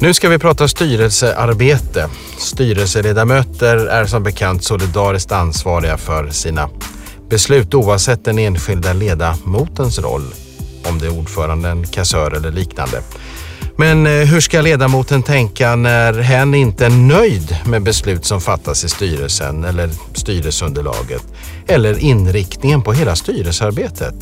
Nu ska vi prata styrelsearbete. Styrelseledamöter är som bekant solidariskt ansvariga för sina beslut oavsett den enskilda ledamotens roll, om det är ordföranden, kassör eller liknande. Men eh, hur ska ledamoten tänka när hen inte är nöjd med beslut som fattas i styrelsen eller styrelseunderlaget eller inriktningen på hela styrelsearbetet?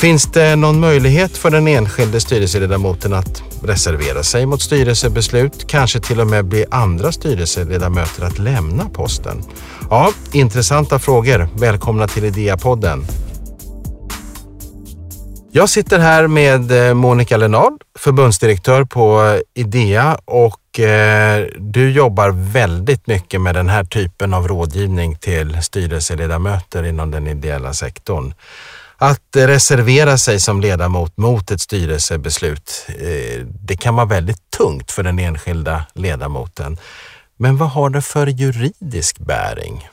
Finns det någon möjlighet för den enskilde styrelseledamoten att reservera sig mot styrelsebeslut, kanske till och med bli andra styrelseledamöter att lämna posten? Ja, intressanta frågor. Välkomna till Idea-podden. Jag sitter här med eh, Monica Lenard, förbundsdirektör på eh, Idea och eh, du jobbar väldigt mycket med den här typen av rådgivning till styrelseledamöter inom den ideella sektorn. Att reservera sig som ledamot mot ett styrelsebeslut, eh, det kan vara väldigt tungt för den enskilda ledamoten. Men vad har det för juridisk bäring?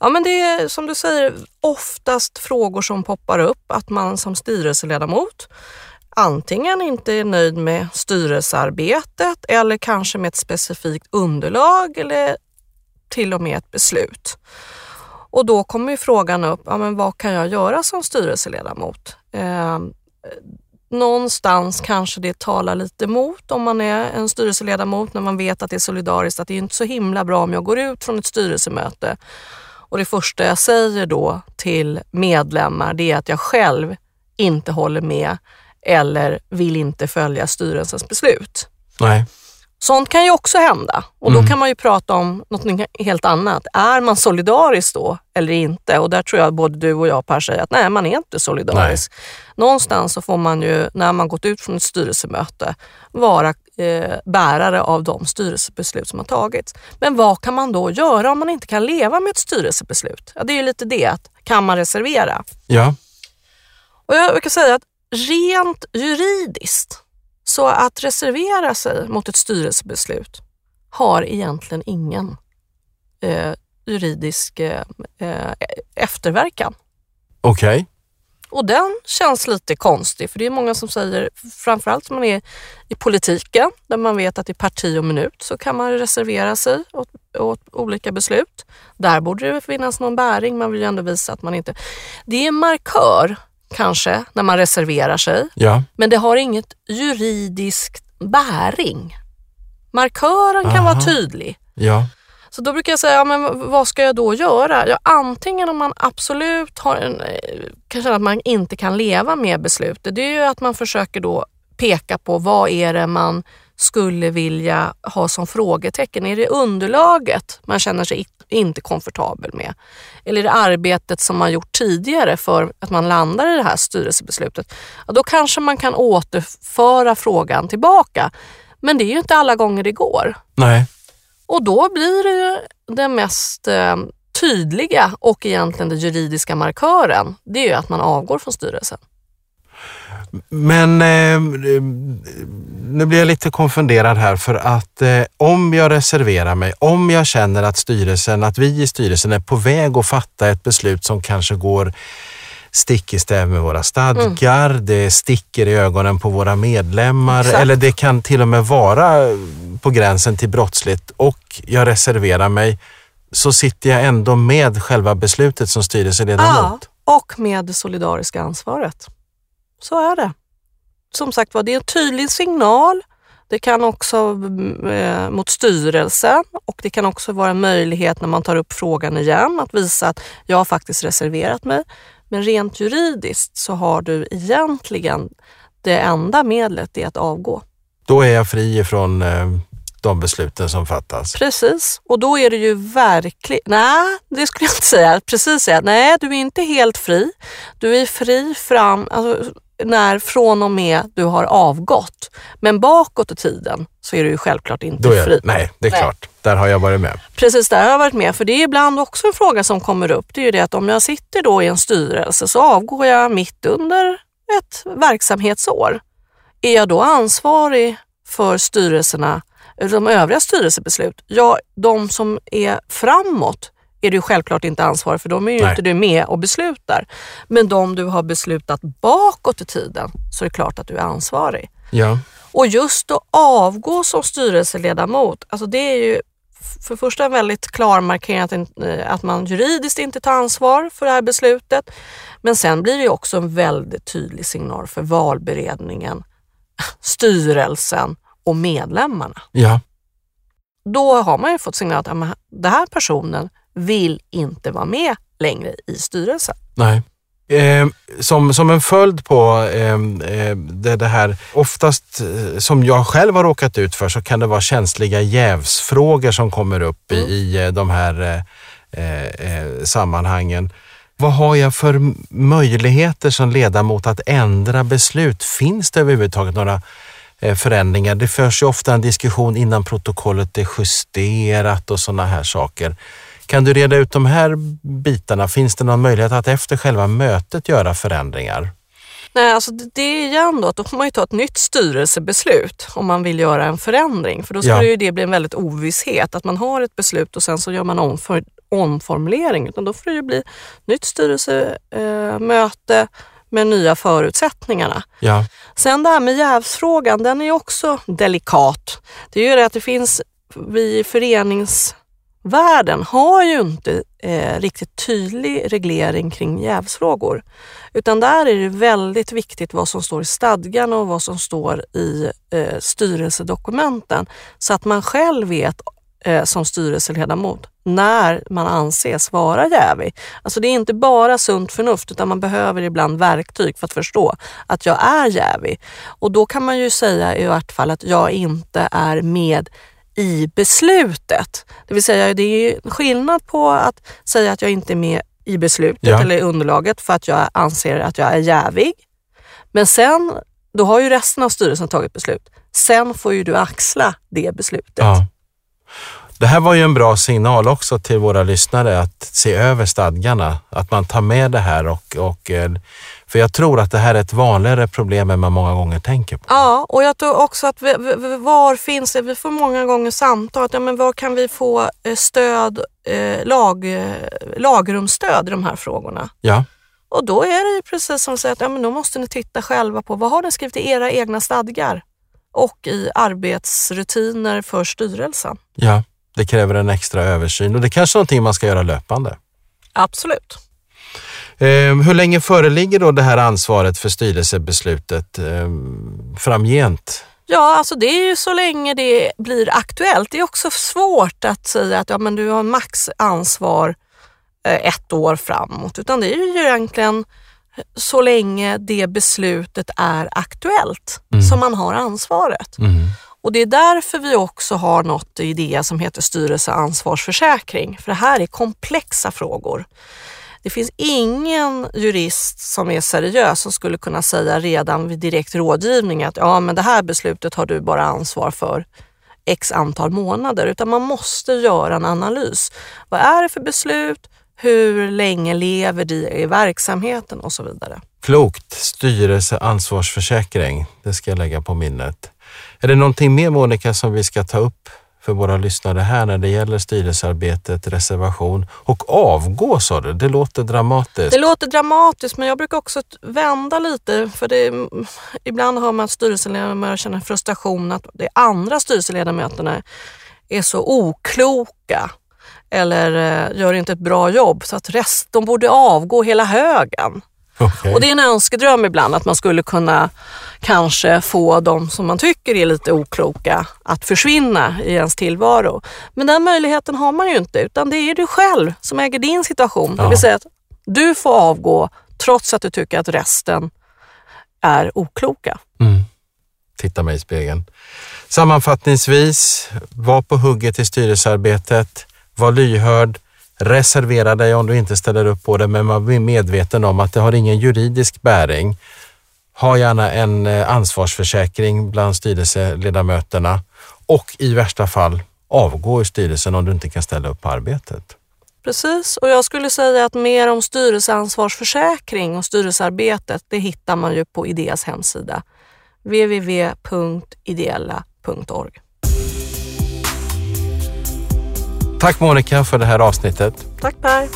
Ja, men det är som du säger oftast frågor som poppar upp att man som styrelseledamot antingen inte är nöjd med styrelsearbetet eller kanske med ett specifikt underlag eller till och med ett beslut. Och då kommer ju frågan upp, ja, men vad kan jag göra som styrelseledamot? Eh, någonstans kanske det talar lite emot om man är en styrelseledamot när man vet att det är solidariskt, att det är inte så himla bra om jag går ut från ett styrelsemöte och det första jag säger då till medlemmar det är att jag själv inte håller med eller vill inte följa styrelsens beslut. Nej. Sånt kan ju också hända och mm. då kan man ju prata om något helt annat. Är man solidarisk då eller inte? Och där tror jag både du och jag Per säger att nej, man är inte solidarisk. Nej. Någonstans så får man ju, när man gått ut från ett styrelsemöte, vara eh, bärare av de styrelsebeslut som har tagits. Men vad kan man då göra om man inte kan leva med ett styrelsebeslut? Ja, det är ju lite det, kan man reservera? Ja. Och jag kan säga att rent juridiskt så att reservera sig mot ett styrelsebeslut har egentligen ingen eh, juridisk eh, eh efterverkan. Okej. Okay. Och den känns lite konstig för det är många som säger, framförallt om man är i politiken där man vet att i parti och minut så kan man reservera sig åt, åt olika beslut. Där borde det finnas någon bäring, man vill ju ändå visa att man inte... Det är en markör kanske när man reserverar sig. Ja. Men det har inget juridiskt bäring. Markören kan Aha. vara tydlig. Ja. Så då brukar jag säga, ja, men vad ska jag då göra? Ja, antingen om man absolut har en, eh, kan känna att man inte kan leva med beslutet, det är ju att man försöker då peka på vad är det man skulle vilja ha som frågetecken? Är det underlaget man känner sig inte komfortabel med? Eller är det arbetet som man gjort tidigare för att man landar i det här styrelsebeslutet? Ja, då kanske man kan återföra frågan tillbaka. Men det är ju inte alla gånger det går. Nej. Och då blir det det mest eh, tydliga och egentligen den juridiska markören, det är ju att man avgår från styrelsen. Men eh, nu blir jag lite konfunderad här för att eh, om jag reserverar mig, om jag känner att styrelsen, att vi i styrelsen är på väg att fatta ett beslut som kanske går stick i stäv med våra stadgar, mm. det sticker i ögonen på våra medlemmar Exakt. eller det kan till och med vara på gränsen till brottsligt och jag reserverar mig så sitter jag ändå med själva beslutet som styrelseledamot. Ja, och med det solidariska ansvaret. Så är det. Som sagt var, det är en tydlig signal. Det kan också eh, mot styrelsen och det kan också vara en möjlighet när man tar upp frågan igen att visa att jag har faktiskt reserverat mig. Men rent juridiskt så har du egentligen det enda medlet är att avgå. Då är jag fri från eh, de besluten som fattas. Precis, och då är det ju verkligen, nej det skulle jag inte säga, precis säga, nej du är inte helt fri. Du är fri fram, alltså, när från och med du har avgått. Men bakåt i tiden så är du ju självklart inte Då är, fri. Nej, det är nej. klart. Där har jag varit med. Precis, där har jag varit med. För det är ibland också en fråga som kommer upp. Det är ju det att om jag sitter då i en styrelse så avgår jag mitt under ett verksamhetsår. Är jag då ansvarig för styrelserna, de övriga styrelsebeslut? Ja, de som är framåt är du självklart inte ansvarig för de är ju Nej. inte du med och beslutar. Men de du har beslutat bakåt i tiden så är det klart att du är ansvarig. Ja. Och just att avgå som styrelseledamot, alltså det är ju för det första en väldigt klar markering att, eh, att man juridiskt inte tar ansvar för det här beslutet. Men sen blir det också en väldigt tydlig signal för valberedningen, styrelsen och medlemmarna. Ja. Då har man ju fått signal att den här personen vill inte vara med längre i styrelsen. Nej. Eh, som, som en följd på eh, eh, det, det, här, oftast eh, som jag själv har råkat ut för så kan det vara känsliga jävsfrågor som kommer upp mm. i, i de här eh, sammanhangen. Vad har jag för möjligheter som ledamot att ändra beslut? Finns det överhuvudtaget några förändringar? Det förs ju ofta en diskussion innan protokollet är justerat och sådana här saker. Kan du reda ut de här bitarna? Finns det någon möjlighet att efter själva mötet göra förändringar? Nej, alltså det är igen då att då får man ju ta ett nytt styrelsebeslut om man vill göra en förändring. För då skulle ja. ju det bli en väldigt ovisshet att man har ett beslut och sen så gör man omfor omformulering. Utan då får det ju bli nytt styrelsemöte eh, med nya förutsättningarna. Ja. Sen det här med jävsfrågan, den är också delikat. Det är ju det att det finns vi förenings Världen har ju inte eh, riktigt tydlig reglering kring jävsfrågor. Utan där är det väldigt viktigt vad som står i stadgan och vad som står i eh, styrelsedokumenten. Så att man själv vet eh, som styrelseledamot när man anses vara jävig. Alltså det är inte bara sunt förnuft utan man behöver ibland verktyg för att förstå att jag är jävig. Och då kan man ju säga i vart fall att jag inte är med i beslutet. Det vill säga det är skillnad på att säga att jag inte är med i beslutet ja. eller i underlaget för att jag anser att jag är jävig. Men sen, då har ju resten av styrelsen tagit beslut. Sen får ju du axla det beslutet. Ja. Det här var ju en bra signal också till våra lyssnare att se över stadgarna, att man tar med det här och, och eh, för jag tror att det här är ett vanligare problem än man många gånger tänker på. Ja, och jag tror också att vi, var finns det, vi får många gånger samtal, ja, men var kan vi få eh, stöd, eh, lag, lagrumsstöd i de här frågorna? Ja. Och då är det ju precis som att säga att ja, men då måste ni titta själva på vad har ni skrivit i era egna stadgar och i arbetsrutiner för styrelsen. Ja det kräver en extra översyn och det är kanske är någonting man ska göra löpande. Absolut. Eh, hur länge föreligger då det här ansvaret för styrelsebeslutet eh, framgent? Ja, alltså det är ju så länge det blir aktuellt. Det är också svårt att säga att ja, men du har max ansvar eh, ett år framåt, utan det är ju egentligen så länge det beslutet är aktuellt mm. som man har ansvaret. Mm. Och det är därför vi också har något i det som heter styrelseansvarsförsäkring. För det här är komplexa frågor. Det finns ingen jurist som är seriös som skulle kunna säga redan vid direkt rådgivning att ja, men det här beslutet har du bara ansvar för x antal månader, utan man måste göra en analys. Vad är det för beslut? Hur länge lever det i verksamheten och så vidare. Klokt. Styrelseansvarsförsäkring, det ska jag lägga på minnet. Är det någonting mer Monica som vi ska ta upp för våra lyssnare här när det gäller styrelsearbetet, reservation och avgå sa du? Det låter dramatiskt. Det låter dramatiskt men jag brukar också vända lite för det, ibland hör man att styrelseledamöter känner frustration att de andra styrelseledamöterna är så okloka eller eh, gör inte ett bra jobb så att rest, de borde avgå hela högen. Okay. Och det är en önskedröm ibland att man skulle kunna kanske få de som man tycker är lite okloka att försvinna i ens tillvaro. Men den möjligheten har man ju inte utan det är du själv som äger din situation. Ja. Det vill säga att du får avgå trots att du tycker att resten är okloka. Mm. Titta mig i spegeln. Sammanfattningsvis, var på hugget i styrelsearbetet, var lyhörd, reservera dig om du inte ställer upp på det, men man blir medveten om att det har ingen juridisk bäring. Ha gärna en eh, ansvarsförsäkring bland styrelseledamöterna och i värsta fall avgå ur styrelsen om du inte kan ställa upp på arbetet. Precis, och jag skulle säga att mer om styrelseansvarsförsäkring och styrelsearbetet, det hittar man ju på Ideas hemsida www.ideella.org. Tack Monica för det här avsnittet. Tack Per.